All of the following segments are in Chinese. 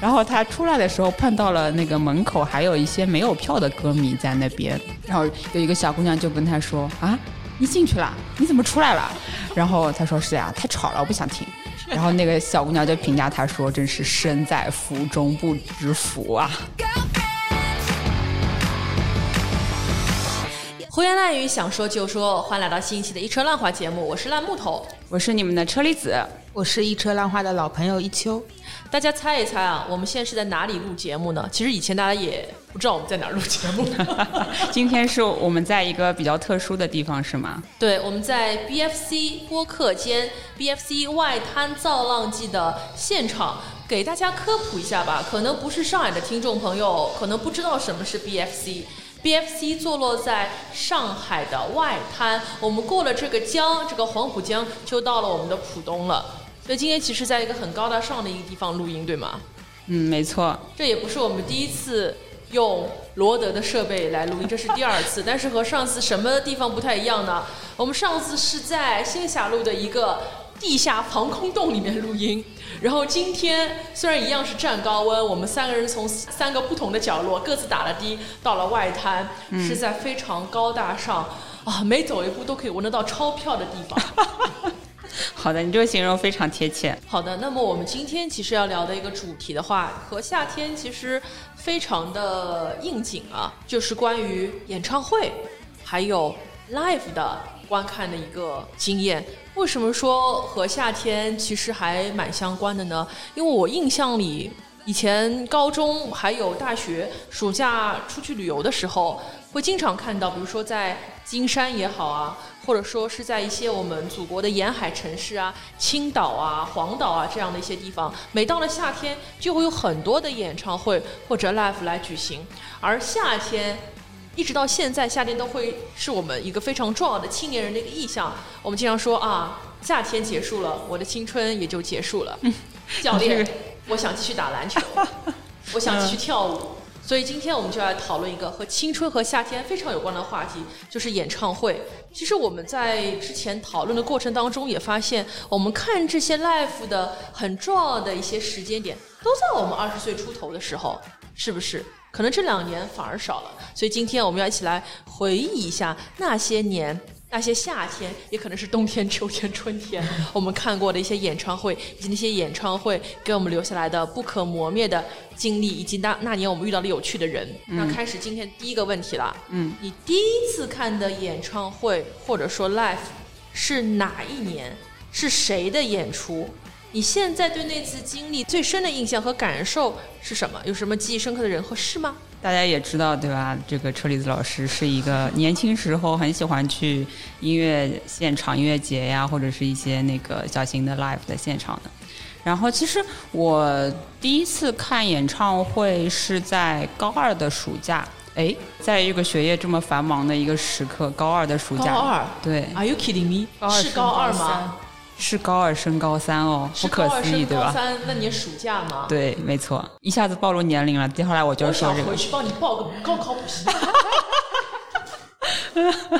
然后他出来的时候碰到了那个门口还有一些没有票的歌迷在那边，然后有一个小姑娘就跟他说啊，你进去了，你怎么出来了？然后他说是呀，太吵了，我不想听。然后那个小姑娘就评价他说：“真是身在福中不知福啊。”胡言乱语，想说就说，欢迎来到新一期的一车烂话节目，我是烂木头，我是你们的车厘子，我是一车烂话的老朋友一秋。大家猜一猜啊，我们现在是在哪里录节目呢？其实以前大家也不知道我们在哪儿录节目。今天是我们在一个比较特殊的地方，是吗？对，我们在 BFC 播客间，BFC 外滩造浪记的现场，给大家科普一下吧。可能不是上海的听众朋友，可能不知道什么是 BFC。BFC 坐落在上海的外滩，我们过了这个江，这个黄浦江，就到了我们的浦东了。所以今天其实在一个很高大上的一个地方录音，对吗？嗯，没错。这也不是我们第一次用罗德的设备来录音，这是第二次。但是和上次什么地方不太一样呢？我们上次是在仙霞路的一个地下防空洞里面录音。然后今天虽然一样是站高温，我们三个人从三个不同的角落各自打了的，到了外滩，是在非常高大上啊，每走一步都可以闻得到钞票的地方。好的，你这个形容非常贴切。好的，那么我们今天其实要聊的一个主题的话，和夏天其实非常的应景啊，就是关于演唱会还有 live 的观看的一个经验。为什么说和夏天其实还蛮相关的呢？因为我印象里，以前高中还有大学暑假出去旅游的时候，会经常看到，比如说在金山也好啊，或者说是在一些我们祖国的沿海城市啊，青岛啊、黄岛啊这样的一些地方，每到了夏天，就会有很多的演唱会或者 live 来举行，而夏天。一直到现在，夏天都会是我们一个非常重要的青年人的一个意向。我们经常说啊，夏天结束了，我的青春也就结束了。嗯教练，我想继续打篮球，我想继续跳舞。所以今天我们就来讨论一个和青春和夏天非常有关的话题，就是演唱会。其实我们在之前讨论的过程当中也发现，我们看这些 live 的很重要的一些时间点，都在我们二十岁出头的时候，是不是？可能这两年反而少了，所以今天我们要一起来回忆一下那些年、那些夏天，也可能是冬天、秋天、春天，我们看过的一些演唱会，以及那些演唱会给我们留下来的不可磨灭的经历，以及那那年我们遇到的有趣的人。那开始今天第一个问题了，嗯，你第一次看的演唱会或者说 live 是哪一年？是谁的演出？你现在对那次经历最深的印象和感受是什么？有什么记忆深刻的人和事吗？大家也知道，对吧？这个车厘子老师是一个年轻时候很喜欢去音乐现场、音乐节呀，或者是一些那个小型的 live 的现场的。然后，其实我第一次看演唱会是在高二的暑假。哎，在一个学业这么繁忙的一个时刻，高二的暑假，高二对，Are you kidding me？是高二吗？是高二升高三哦，不可思议，对吧？高三，那年暑假吗？对，没错，一下子暴露年龄了。接下来我就说这个。回去帮你报个高考补习。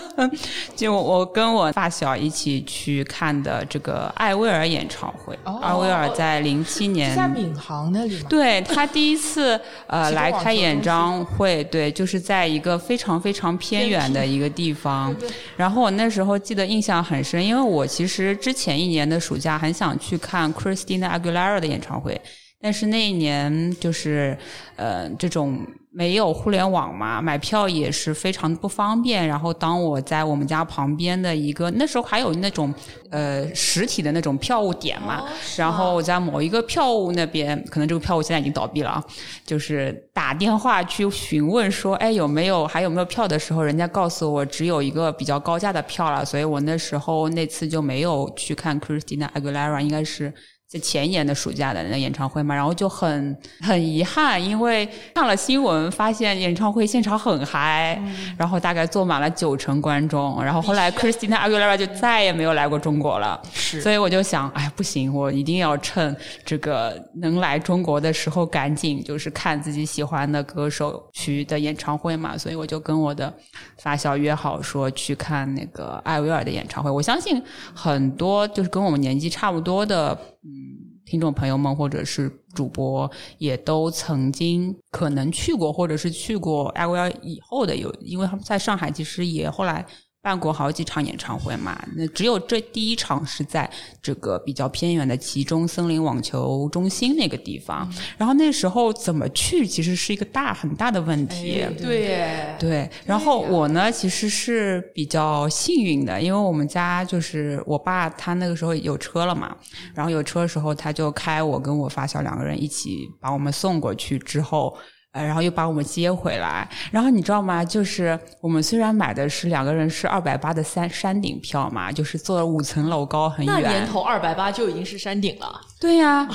就我跟我发小一起去看的这个艾薇儿演唱会，艾薇儿在零七年在闵行那里吗？对他第一次呃 来开演唱会，对，就是在一个非常非常偏远的一个地方。然后我那时候记得印象很深，因为我其实之前一年的暑假很想去看 Christina Aguilera 的演唱会，但是那一年就是呃这种。没有互联网嘛，买票也是非常不方便。然后当我在我们家旁边的一个，那时候还有那种呃实体的那种票务点嘛，然后我在某一个票务那边，可能这个票务现在已经倒闭了啊，就是打电话去询问说，哎有没有还有没有票的时候，人家告诉我只有一个比较高价的票了，所以我那时候那次就没有去看 Christina Aguilera，应该是。在前年的暑假的那演唱会嘛，然后就很很遗憾，因为看了新闻，发现演唱会现场很嗨，然后大概坐满了九成观众，然后后来 Christina Aguilera 就再也没有来过中国了，是，所以我就想，哎，不行，我一定要趁这个能来中国的时候，赶紧就是看自己喜欢的歌手去的演唱会嘛，所以我就跟我的发小约好说去看那个艾薇儿的演唱会。我相信很多就是跟我们年纪差不多的。嗯，听众朋友们或者是主播也都曾经可能去过，或者是去过 L L 以后的有，因为他们在上海其实也后来。办过好几场演唱会嘛？那只有这第一场是在这个比较偏远的其中森林网球中心那个地方。然后那时候怎么去，其实是一个大很大的问题。对对。然后我呢，其实是比较幸运的，因为我们家就是我爸他那个时候有车了嘛。然后有车的时候，他就开我跟我发小两个人一起把我们送过去之后。呃，然后又把我们接回来，然后你知道吗？就是我们虽然买的是两个人是二百八的山山顶票嘛，就是坐了五层楼高，很远。那年头二百八就已经是山顶了。对呀，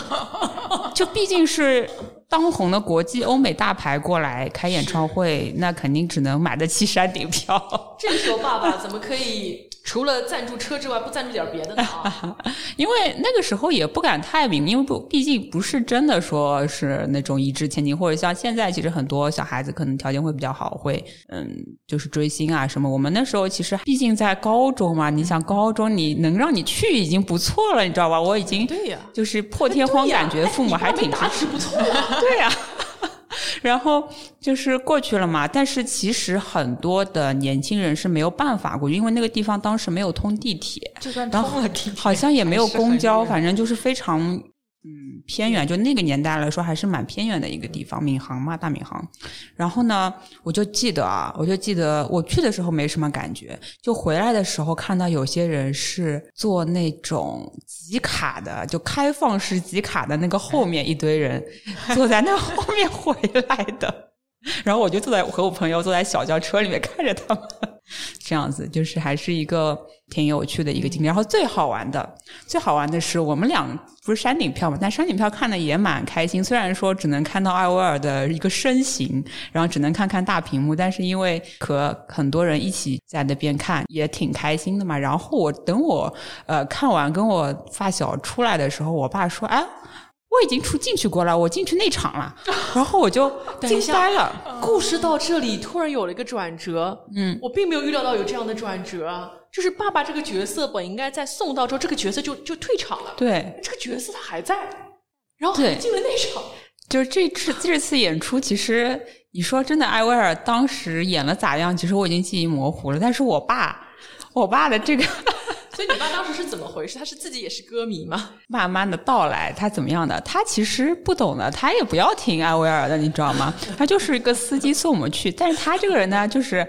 就毕竟是当红的国际欧美大牌过来开演唱会，那肯定只能买得起山顶票。这个时候，爸爸怎么可以？除了赞助车之外，不赞助点别的呢？因为那个时候也不敢太明，因为不，毕竟不是真的说是那种一掷千金，或者像现在，其实很多小孩子可能条件会比较好，会嗯，就是追星啊什么。我们那时候其实毕竟在高中嘛，你想高中你能让你去已经不错了，你知道吧？我已经对呀，就是破天荒感觉父母还挺支持，不错，对呀。然后就是过去了嘛，但是其实很多的年轻人是没有办法过去，因为那个地方当时没有通地铁，就算通了地铁，好像也没有公交，反正就是非常。嗯，偏远，就那个年代来说，还是蛮偏远的一个地方，闵行嘛，大闵行。然后呢，我就记得啊，我就记得我去的时候没什么感觉，就回来的时候看到有些人是坐那种集卡的，就开放式集卡的那个后面一堆人 坐在那后面回来的。然后我就坐在和我朋友坐在小轿车里面看着他们，这样子就是还是一个挺有趣的一个经历。然后最好玩的，最好玩的是我们俩不是山顶票嘛，但山顶票看的也蛮开心。虽然说只能看到艾薇儿的一个身形，然后只能看看大屏幕，但是因为和很多人一起在那边看，也挺开心的嘛。然后我等我呃看完跟我发小出来的时候，我爸说：“哎。”我已经出进去过了，我进去内场了，然后我就惊呆了。故事到这里突然有了一个转折，嗯，我并没有预料到有这样的转折，就是爸爸这个角色本应该在送到之后，这个角色就就退场了，对，这个角色他还在，然后还进了内场。就是这次这次演出，其实你说真的，艾薇儿当时演了咋样？其实我已经记忆模糊了，但是我爸，我爸的这个。所以你爸当时是怎么回事？他是自己也是歌迷吗？慢慢的到来，他怎么样的？他其实不懂的，他也不要听艾薇儿的，你知道吗？他就是一个司机送我们去。但是他这个人呢，就是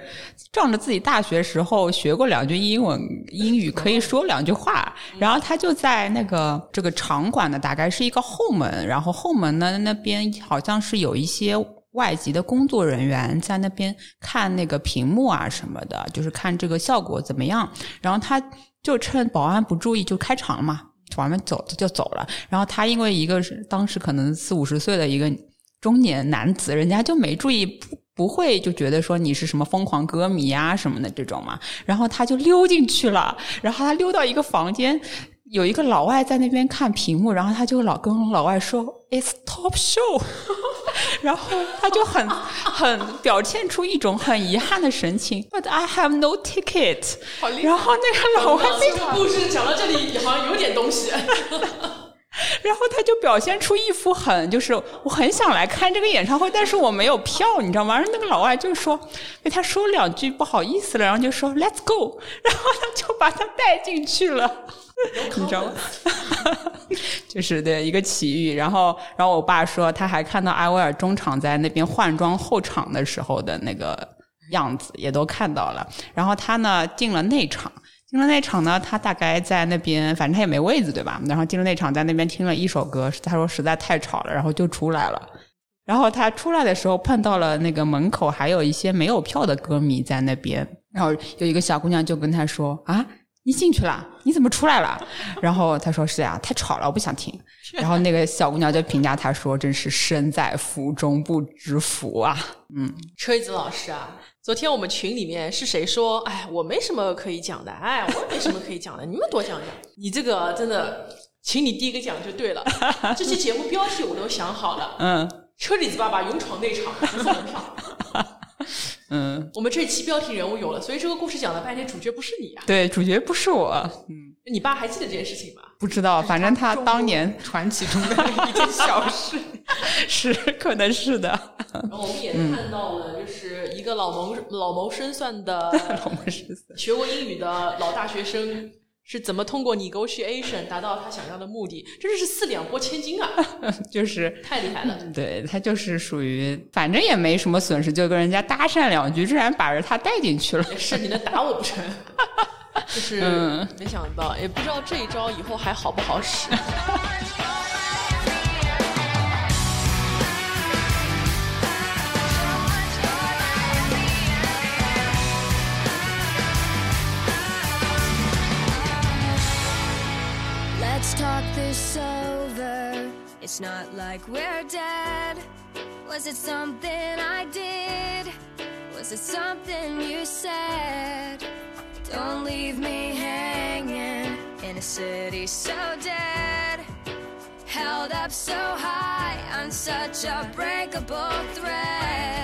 仗着自己大学时候学过两句英文、英语，可以说两句话。然后他就在那个这个场馆呢，大概是一个后门，然后后门呢那边好像是有一些外籍的工作人员在那边看那个屏幕啊什么的，就是看这个效果怎么样。然后他。就趁保安不注意就开场了嘛，保安走就走了。然后他因为一个是当时可能四五十岁的一个中年男子，人家就没注意，不不会就觉得说你是什么疯狂歌迷啊什么的这种嘛。然后他就溜进去了，然后他溜到一个房间。有一个老外在那边看屏幕，然后他就老跟老外说 "It's top show"，然后他就很很表现出一种很遗憾的神情，"But I have no ticket"。然后那个老外这个故事讲到这里好像有点东西，然后他就表现出一副很就是我很想来看这个演唱会，但是我没有票，你知道吗？然后那个老外就说被他说两句不好意思了，然后就说 "Let's go"，然后他就把他带进去了。你知道吗？就是对一个奇遇，然后，然后我爸说他还看到艾薇尔中场在那边换装候场的时候的那个样子，也都看到了。然后他呢进了内场，进了内场呢，他大概在那边，反正他也没位子，对吧？然后进了内场，在那边听了一首歌，他说实在太吵了，然后就出来了。然后他出来的时候碰到了那个门口还有一些没有票的歌迷在那边，然后有一个小姑娘就跟他说啊。你进去了？你怎么出来了？然后他说是呀，太吵了，我不想听。然后那个小姑娘就评价他说：“真是身在福中不知福啊。”嗯，车厘子老师啊，昨天我们群里面是谁说？哎，我没什么可以讲的，哎，我也没什么可以讲的，你们多讲讲。你这个真的，请你第一个讲就对了。这期节目标题我都想好了。嗯，车厘子爸爸勇闯内场，不送门票。嗯，我们这期标题人物有了，所以这个故事讲了半天，主角不是你啊？对，主角不是我。嗯，你爸还记得这件事情吗？不知道，反正他当年传奇中的一件小事，是可能是的。然后我们也看到了，就是一个老谋老谋深算的 老谋深算、学过英语的老大学生。是怎么通过 negotiation 达到他想要的目的？真是四两拨千斤啊！就是太厉害了。对他就是属于，反正也没什么损失，就跟人家搭讪两句，居然把着他带进去了。也是，你能打我不成？就是没想到，也不知道这一招以后还好不好使。talk this over. It's not like we're dead. Was it something I did? Was it something you said? Don't leave me hanging in a city so dead. Held up so high on such a breakable thread.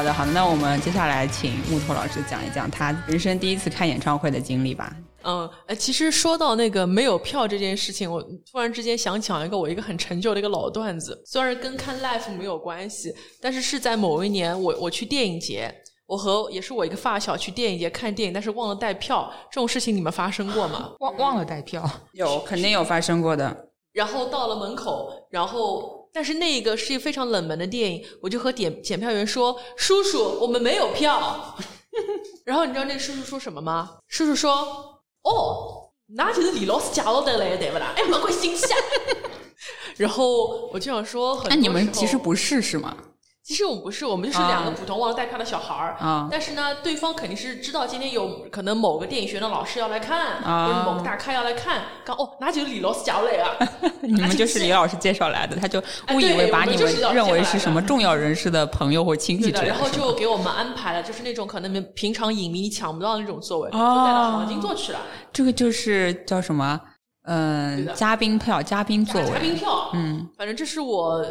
好的，好的，那我们接下来请木头老师讲一讲他人生第一次看演唱会的经历吧。嗯，呃，其实说到那个没有票这件事情，我突然之间想讲一个我一个很陈旧的一个老段子，虽然跟看 live 没有关系，但是是在某一年我我去电影节，我和也是我一个发小去电影节看电影，但是忘了带票，这种事情你们发生过吗？忘忘了带票，有肯定有发生过的。然后到了门口，然后但是那个是一个非常冷门的电影，我就和点检票员说：“叔叔，我们没有票。”然后你知道那个叔叔说什么吗？叔叔说：“哦，那就是李老师介绍的嘞，对不啦？哎，没关系，下。”然后我就想说，很那你们其实不是是吗？其实我们不是，我们就是两个普通忘了带票的小孩儿。啊但是呢，对方肯定是知道今天有可能某个电影学院的老师要来看，啊或者某个大咖要来看。刚哦，那就是李老师加来啊。你们就是李老师介绍来的，他就哎误以为把你们认为是什么重要人士的朋友或亲戚的，之类然后就给我们安排了，就是那种可能平常影迷你抢不到的那种座位，就哦带到黄金座去了，这个就是叫什么？嗯的，嘉宾票、嘉宾座嘉宾。票。嗯，反正这是我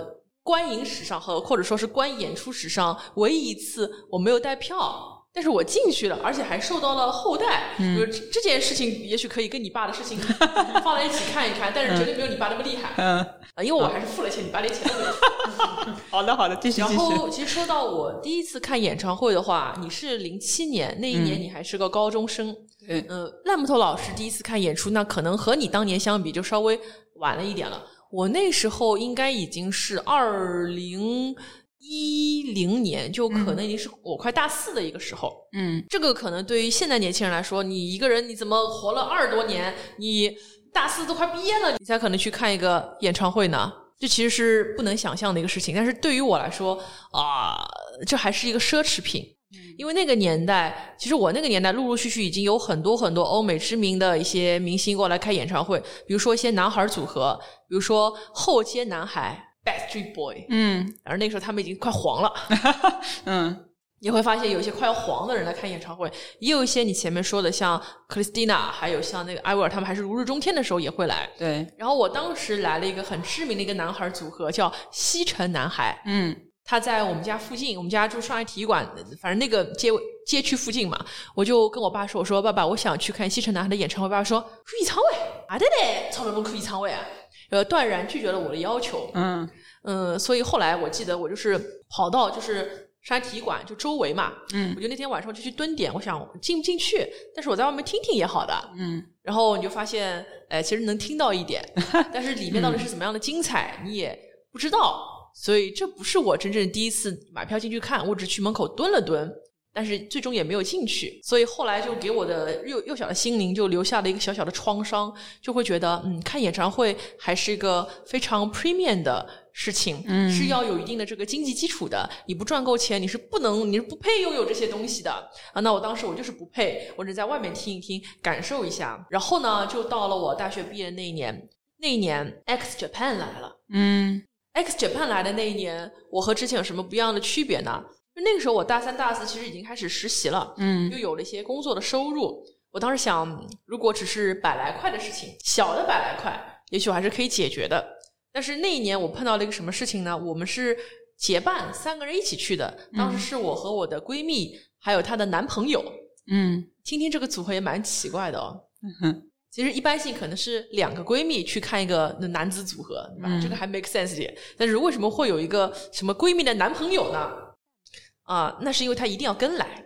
观影史上和或者说是观演出史上唯一一次我没有带票。但是我进去了，而且还受到了厚待。嗯比如这这件事情，也许可以跟你爸的事情 放在一起看一看，但是绝对没有你爸那么厉害。嗯，啊，因为我还是付了钱，你爸连钱都没有。好的，好的，继续然继续。后，其实说到我第一次看演唱会的话，你是零七年那一年，你还是个高中生。对呃，烂木头老师第一次看演出，那可能和你当年相比，就稍微晚了一点了。我那时候应该已经是二零一零年，就可能已经是我快大四的一个时候。嗯，这个可能对于现在年轻人来说，你一个人你怎么活了二十多年，你大四都快毕业了，你才可能去看一个演唱会呢？这其实是不能想象的一个事情。但是对于我来说啊、这还是一个奢侈品。因为那个年代，其实我那个年代陆陆续续已经有很多很多欧美知名的一些明星过来开演唱会，比如说一些男孩组合，比如说后街男孩 Backstreet Boy，嗯而那个时候他们已经快黄了。嗯你会发现有一些快要黄的人来看演唱会，也有一些你前面说的像 Christina，还有像那个艾薇儿，他们还是如日中天的时候也会来。对，然后我当时来了一个很知名的一个男孩组合，叫西城男孩。嗯他在我们家附近，我们家住上海体育馆，反正那个街街区附近嘛。我就跟我爸说：“我说爸爸，我想去看西城男孩的演唱会。”爸爸说：“去演唱会？啊对嘞，超人不去演唱会啊！”呃，断然拒绝了我的要求。嗯嗯，所以后来我记得我就是跑到就是上海体育馆就周围嘛，嗯我就那天晚上就去蹲点，我想进不进去，但是我在外面听听也好的。嗯然后你就发现，哎，其实能听到一点，但是里面到底是怎么样的精彩，你也不知道。所以这不是我真正第一次买票进去看，我只去门口蹲了蹲。但是最终也没有进去，所以后来就给我的幼幼小的心灵就留下了一个小小的创伤，就会觉得，嗯，看演唱会还是一个非常 premium 的事情，嗯是要有一定的这个经济基础的，你不赚够钱，你是不能，你是不配拥有这些东西的啊。那我当时我就是不配，我只在外面听一听，感受一下。然后呢，就到了我大学毕业那一年，那一年 X Japan 来了。嗯 X Japan 来的那一年，我和之前有什么不一样的区别呢？就那个时候我大三、大四其实已经开始实习了，嗯又有了一些工作的收入。我当时想，如果只是百来块的事情，小的百来块，也许我还是可以解决的。但是那一年我碰到了一个什么事情呢？我们是结伴三个人一起去的，当时是我和我的闺蜜，还有她的男朋友。嗯听听这个组合也蛮奇怪的哦。嗯哼其实一般性可能是两个闺蜜去看一个男子组合，对吧？嗯这个还 make sense 点。但是为什么会有一个什么闺蜜的男朋友呢？啊、那是因为他一定要跟来，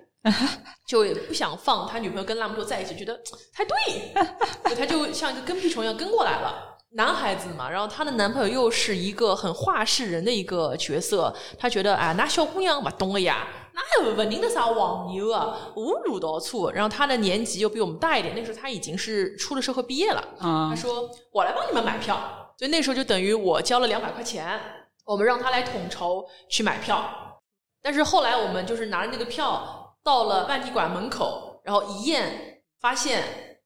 就也不想放他女朋友跟拉姆托在一起，觉得太对，他就像一个跟屁虫一样跟过来了。男孩子嘛，然后她的男朋友又是一个很话事人的一个角色，他觉得啊，那小姑娘不懂了呀，那又不认得啥黄牛啊，无路到处。然后他的年纪又比我们大一点，那时候他已经是出了社会毕业了。啊他说：“我来帮你们买票。”所以那时候就等于我交了两百块钱，我们让他来统筹去买票。但是后来我们就是拿着那个票到了半地馆门口，然后一验发现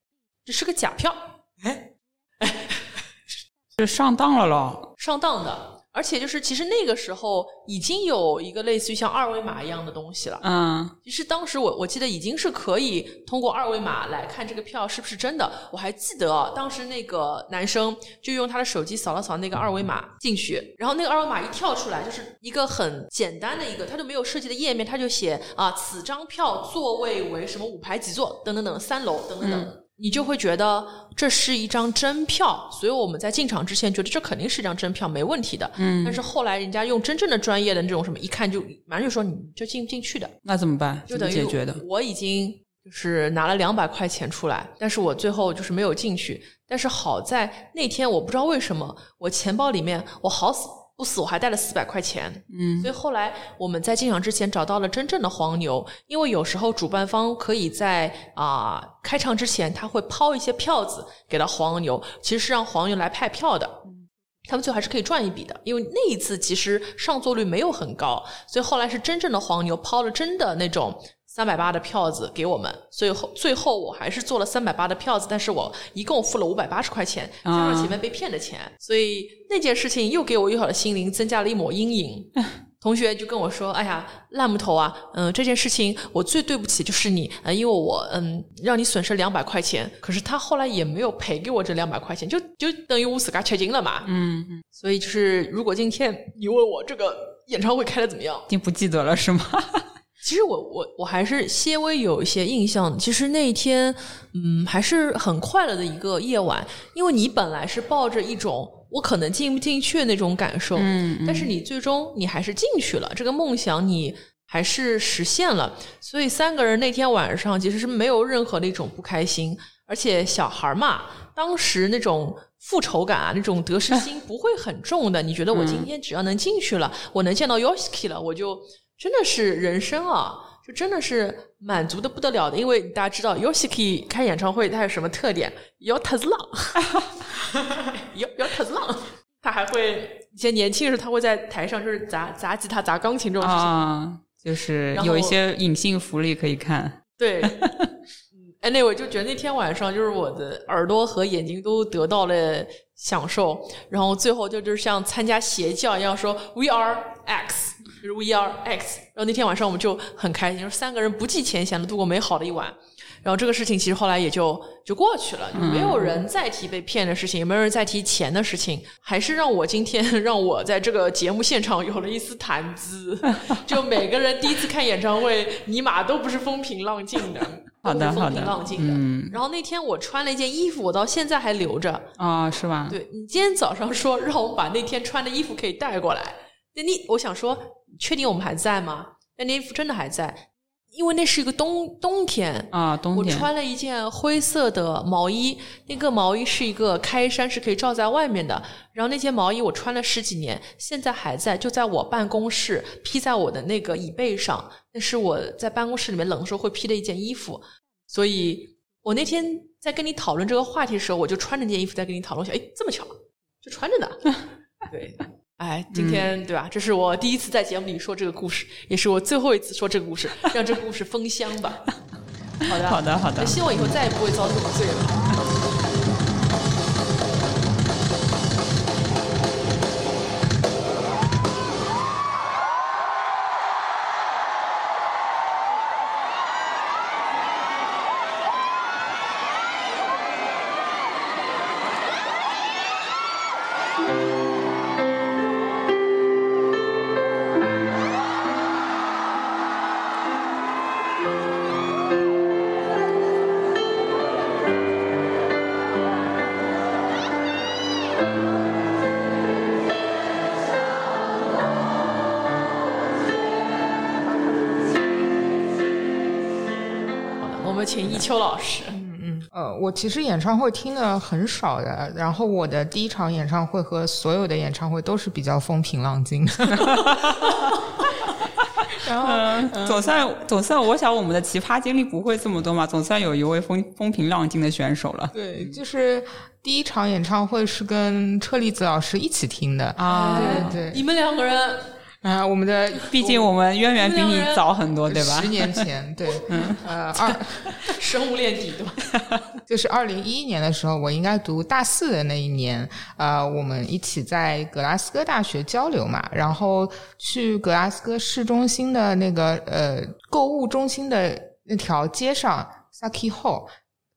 这是个假票，哎，哎，这上当了咯。上当的。而且就是其实那个时候已经有一个类似于像二维码一样的东西了。嗯其实当时我我记得已经是可以通过二维码来看这个票是不是真的。我还记得啊当时那个男生就用他的手机扫了扫那个二维码进去，然后那个二维码一跳出来，就是一个很简单的一个，他就没有设计的页面，他就写啊此张票座位为什么五排几座等等等三楼等等等。你就会觉得这是一张真票，所以我们在进场之前觉得这肯定是一张真票，没问题的。嗯但是后来人家用真正的专业的那种什么，一看就马上就说你就进不进去的，那怎么办？就等于解决的？我已经就是拿了两百块钱出来，但是我最后就是没有进去。但是好在那天我不知道为什么，我钱包里面我好死不死我还带了四百块钱，嗯所以后来我们在进场之前找到了真正的黄牛，因为有时候主办方可以在啊、开场之前他会抛一些票子给到黄牛，其实是让黄牛来派票的。他们最后还是可以赚一笔的，因为那一次其实上座率没有很高，所以后来是真正的黄牛抛了真的那种三百八的票子给我们，所以后最后我还是做了三百八的票子，但是我一共付了五百八十块钱，加上前面被骗的钱，所以那件事情又给我幼小的心灵增加了一抹阴影。同学就跟我说：“哎呀，烂木头啊，嗯、这件事情我最对不起就是你，呃，因为我嗯让你损失两百块钱，可是他后来也没有赔给我这两百块钱，就就等于我自个吃惊了嘛。嗯嗯，所以就是如果今天你问我这个演唱会开的怎么样，已经不记得了是吗？其实我我我还是些微有一些印象。其实那一天，嗯，还是很快乐的一个夜晚，因为你本来是抱着一种我可能进不进去的那种感受，嗯但是你最终你还是进去了，这个梦想你还是实现了。所以三个人那天晚上其实是没有任何的一种不开心，而且小孩嘛，当时那种。复仇感啊，那种得失心 不会很重的。你觉得我今天只要能进去了，我能见到 Yoshiki 了，我就真的是人生啊，就真的是满足的不得了的。因为大家知道 Yoshiki 开演唱会，他有什么特点？有特子浪，有有特子浪，他还会以前年轻的时候，他会在台上就是砸砸吉他、砸钢琴这种事情。啊，就是有一些隐性福利可以看。对，嗯，anyway，就觉得那天晚上就是我的耳朵和眼睛都得到了享受，然后最后就就是像参加邪教一样说 We are X，就是 We are X，然后那天晚上我们就很开心，就是三个人不计前嫌的度过美好的一晚。然后这个事情其实后来也就就过去了，就没有人再提被骗的事情，也没有人再提钱的事情，还是让我今天 让我在这个节目现场有了一丝谈资。就每个人第一次看演唱会，尼玛都不是风平浪静的，好的风平浪静的。嗯然后那天我穿了一件衣服，我到现在还留着。啊，是吗？对你今天早上说让我把那天穿的衣服可以带过来，那你我想说，确定我们还在吗？那那衣服真的还在。因为那是一个冬冬天啊，冬天我穿了一件灰色的毛衣，那个毛衣是一个开衫，是可以罩在外面的。然后那件毛衣我穿了十几年，现在还在，就在我办公室披在我的那个椅背上。那是我在办公室里面冷的时候会披的一件衣服。所以我那天在跟你讨论这个话题的时候，我就穿着那件衣服在跟你讨论，想哎，这么巧，就穿着呢。对。哎，今天对吧？这是我第一次在节目里说这个故事，也是我最后一次说这个故事，让这个故事封箱吧。好的，好的，好的。希望以后再也不会遭这种罪了。请一秋老师。嗯嗯，呃，我其实演唱会听的很少的，然后我的第一场演唱会和所有的演唱会都是比较风平浪静。然后总算总算，我想我们的奇葩经历不会这么多嘛，总算有一位风风平浪静的选手了。对，就是第一场演唱会是跟车厘子老师一起听的啊，对对，你们两个人。啊，我们的，毕竟我们渊源比你早很多，对吧？十年前，对，嗯，呃，二 生物链底对吧？就是二零一一年的时候，我应该读大四的那一年，呃，我们一起在格拉斯哥大学交流嘛，然后去格拉斯哥市中心的那个呃购物中心的那条街上，Saki Hall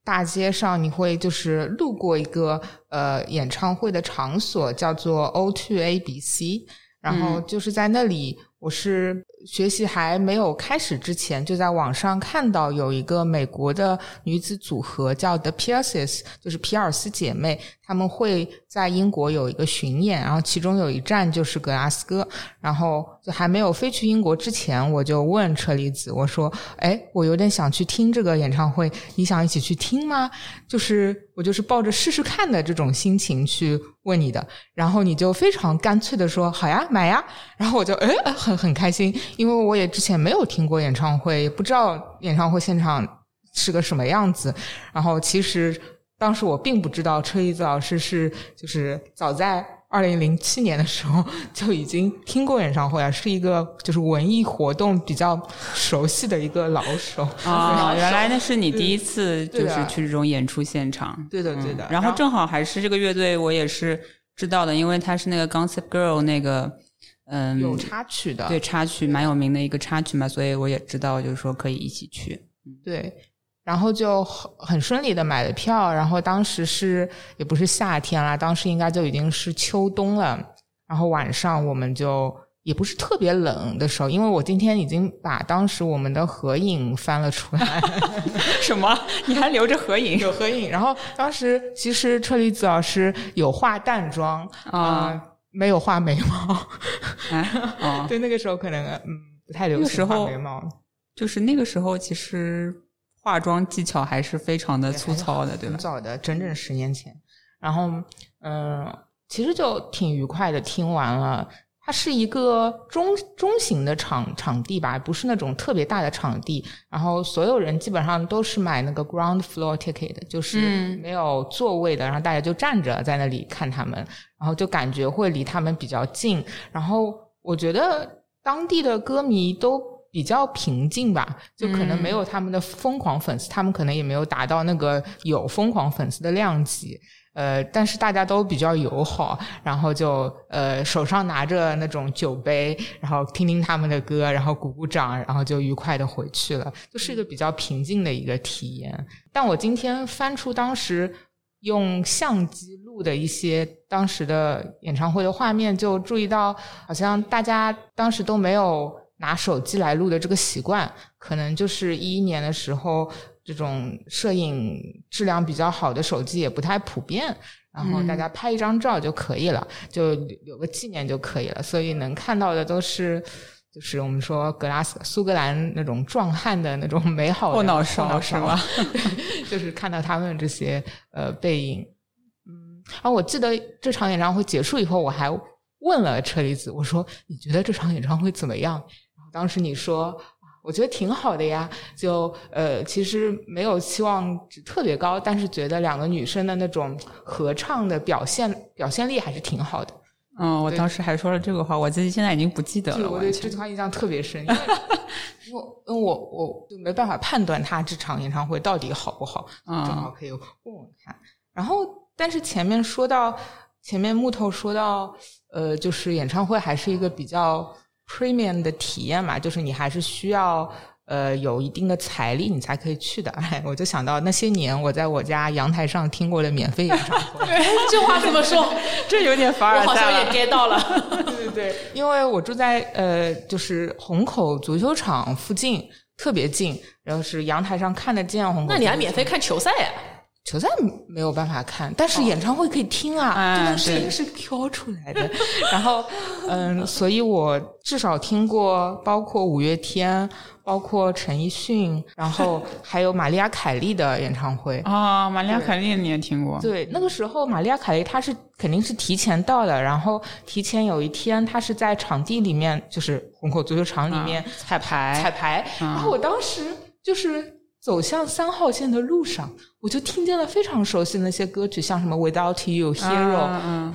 大街上，你会就是路过一个呃演唱会的场所，叫做 O Two A B C。然后就是在那里，我是学习还没有开始之前，就在网上看到有一个美国的女子组合叫 The Pierces，就是皮尔斯姐妹。她们会在英国有一个巡演，然后其中有一站就是格拉斯哥。然后就还没有飞去英国之前，我就问车厘子，我说：“哎，我有点想去听这个演唱会，你想一起去听吗？”就是我就是抱着试试看的这种心情去问你的。然后你就非常干脆的说：“好呀，买呀。”然后我就哎很很开心，因为我也之前没有听过演唱会，也不知道演唱会现场是个什么样子。然后其实。当时我并不知道车厘子老师是，就是早在二零零七年的时候就已经听过演唱会啊，是一个就是文艺活动比较熟悉的一个老手 啊。原来那是你第一次就是去这种演出现场，对的对的。然后正好还是这个乐队，我也是知道的，因为他是那个 Gossip Girl 那个嗯有插曲的，对插曲蛮有名的一个插曲嘛，所以我也知道就是说可以一起去，对。然后就很很顺利的买了票，然后当时是也不是夏天啦，当时应该就已经是秋冬了。然后晚上我们就也不是特别冷的时候，因为我今天已经把当时我们的合影翻了出来。什么？你还留着合影？有合影。然后当时其实车厘子老师有化淡妆啊，没有画眉毛。啊，对，那个时候可能嗯不太流行画眉毛。就是那个时候，其实。化妆技巧还是非常的粗糙的，对吧？很早的，整整十年前。然后，嗯，其实就挺愉快的，听完了。它是一个中中型的场场地吧，不是那种特别大的场地。然后所有人基本上都是买那个 ground floor ticket，就是没有座位的，然后大家就站着在那里看他们，然后就感觉会离他们比较近。然后我觉得当地的歌迷都。比较平静吧，就可能没有他们的疯狂粉丝，他们可能也没有达到那个有疯狂粉丝的量级。呃，但是大家都比较友好，然后就呃手上拿着那种酒杯，然后听听他们的歌，然后鼓鼓掌，然后就愉快的回去了，就是一个比较平静的一个体验。但我今天翻出当时用相机录的一些当时的演唱会的画面，就注意到好像大家当时都没有。拿手机来录的这个习惯，可能就是一一年的时候，这种摄影质量比较好的手机也不太普遍，然后大家拍一张照就可以了，就留个纪念就可以了。所以能看到的都是就是我们说格拉斯苏格兰那种壮汉的那种美好后脑勺是吧？就是看到他们这些呃背影，嗯，啊我记得这场演唱会结束以后，我还问了车厘子，我说你觉得这场演唱会怎么样？当时你说。我觉得挺好的呀，就呃，其实没有期望值特别高，但是觉得两个女生的那种合唱的表现表现力还是挺好的。嗯，我当时还说了这个话，我自己现在已经不记得了。我对这句话印象特别深，因为 我我我就没办法判断他这场演唱会到底好不好，正好可以问问看。然后，但是前面说到前面木头说到，呃，就是演唱会还是一个比较。Premium 的体验嘛，就是你还是需要呃有一定的财力，你才可以去的。哎，我就想到那些年我在我家阳台上听过的免费演唱会。这话怎么说？这有点凡尔赛。我好像也 get 到了。对对对，因为我住在呃就是虹口足球场附近，特别近，然后是阳台上看得见虹口。那你还免费看球赛呀？球赛没有办法看，但是演唱会可以听啊，这个声音是飘出来的。然后，嗯，所以我至少听过包括五月天、包括陈奕迅，然后还有玛丽亚凯莉的演唱会啊。玛丽亚凯莉你也听过？对，那个时候玛丽亚凯莉她是肯定是提前到的，然后提前有一天她是在场地里面，就是虹口足球场里面彩排彩排，然后我当时就是。走向三号线的路上，我就听见了非常熟悉的那些歌曲，像什么《Without You》《Hero》。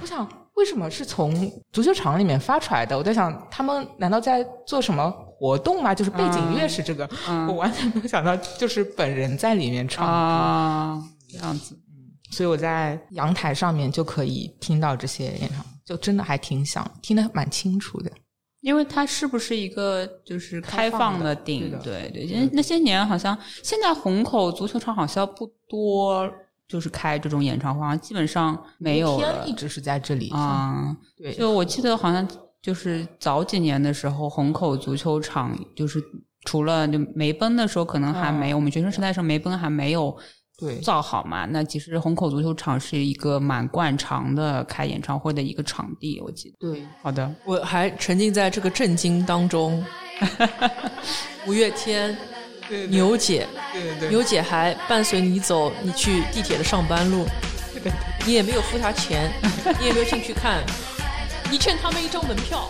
我想，为什么是从足球场里面发出来的？我在想，他们难道在做什么活动吗？就是背景音乐是这个，我完全没有想到，就是本人在里面唱啊，这样子。嗯，所以我在阳台上面就可以听到这些演唱，就真的还挺响，听得蛮清楚的。因为它是不是一个就是开放的顶？对对，因为那些年好像现在虹口足球场好像不多，就是开这种演唱会，好像基本上没有了。一直是在这里啊，对。就我记得好像就是早几年的时候，虹口足球场就是除了就梅奔的时候可能还没有，我们学生时代时候梅奔还没有。对，造好嘛？那其实虹口足球场是一个蛮惯常的开演唱会的一个场地，我记得。对，好的，我还沉浸在这个震惊当中。五月天，牛姐，对对对，牛姐还伴随你走，你去地铁的上班路，你也没有付他钱，你也没有进去看，你欠他们一张门票。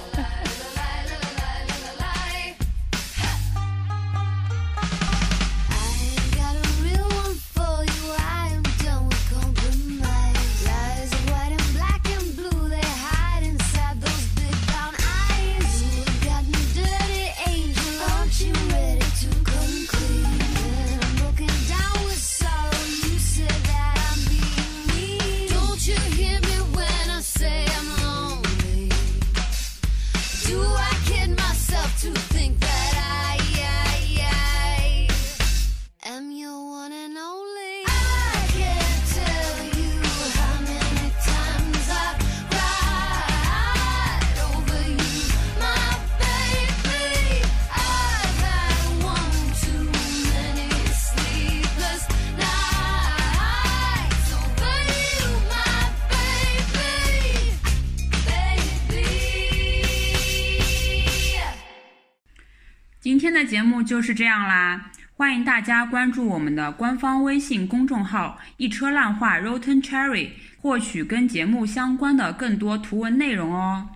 节目就是这样啦，欢迎大家关注我们的官方微信公众号“一车烂话 Rotten Cherry”，获取跟节目相关的更多图文内容哦。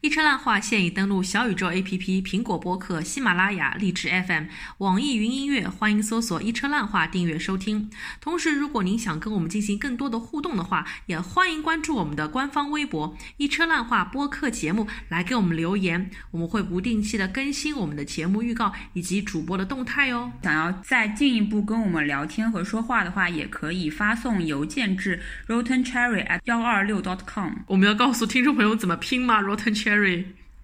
一车烂话现已登录小宇宙 APP、苹果播客、喜马拉雅、荔枝 FM、网易云音乐，欢迎搜索“一车烂话”订阅收听。同时，如果您想跟我们进行更多的互动的话，也欢迎关注我们的官方微博“一车烂话”播客节目，来给我们留言。我们会不定期的更新我们的节目预告以及主播的动态哦。想要再进一步跟我们聊天和说话的话，也可以发送邮件至 rottencherry at 幺二六 dot com。我们要告诉听众朋友怎么拼吗？rottencherry。Cherry，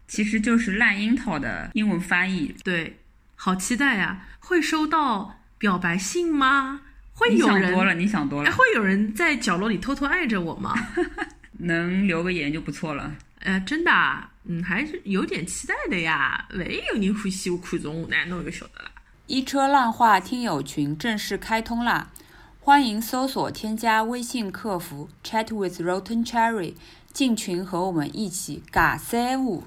其实就是烂樱桃的英文翻译。对，好期待呀！会收到表白信吗？会有人？想多了，你想多了。会有人在角落里偷偷爱着我吗？能留个言就不错了。呃，真的，嗯，还是有点期待的呀。万一有人欢喜我看中，那侬就晓得了。一车浪话听友群正式开通啦！欢迎搜索添加微信客服 Chat with Rotten Cherry。进群和我们一起尬三五。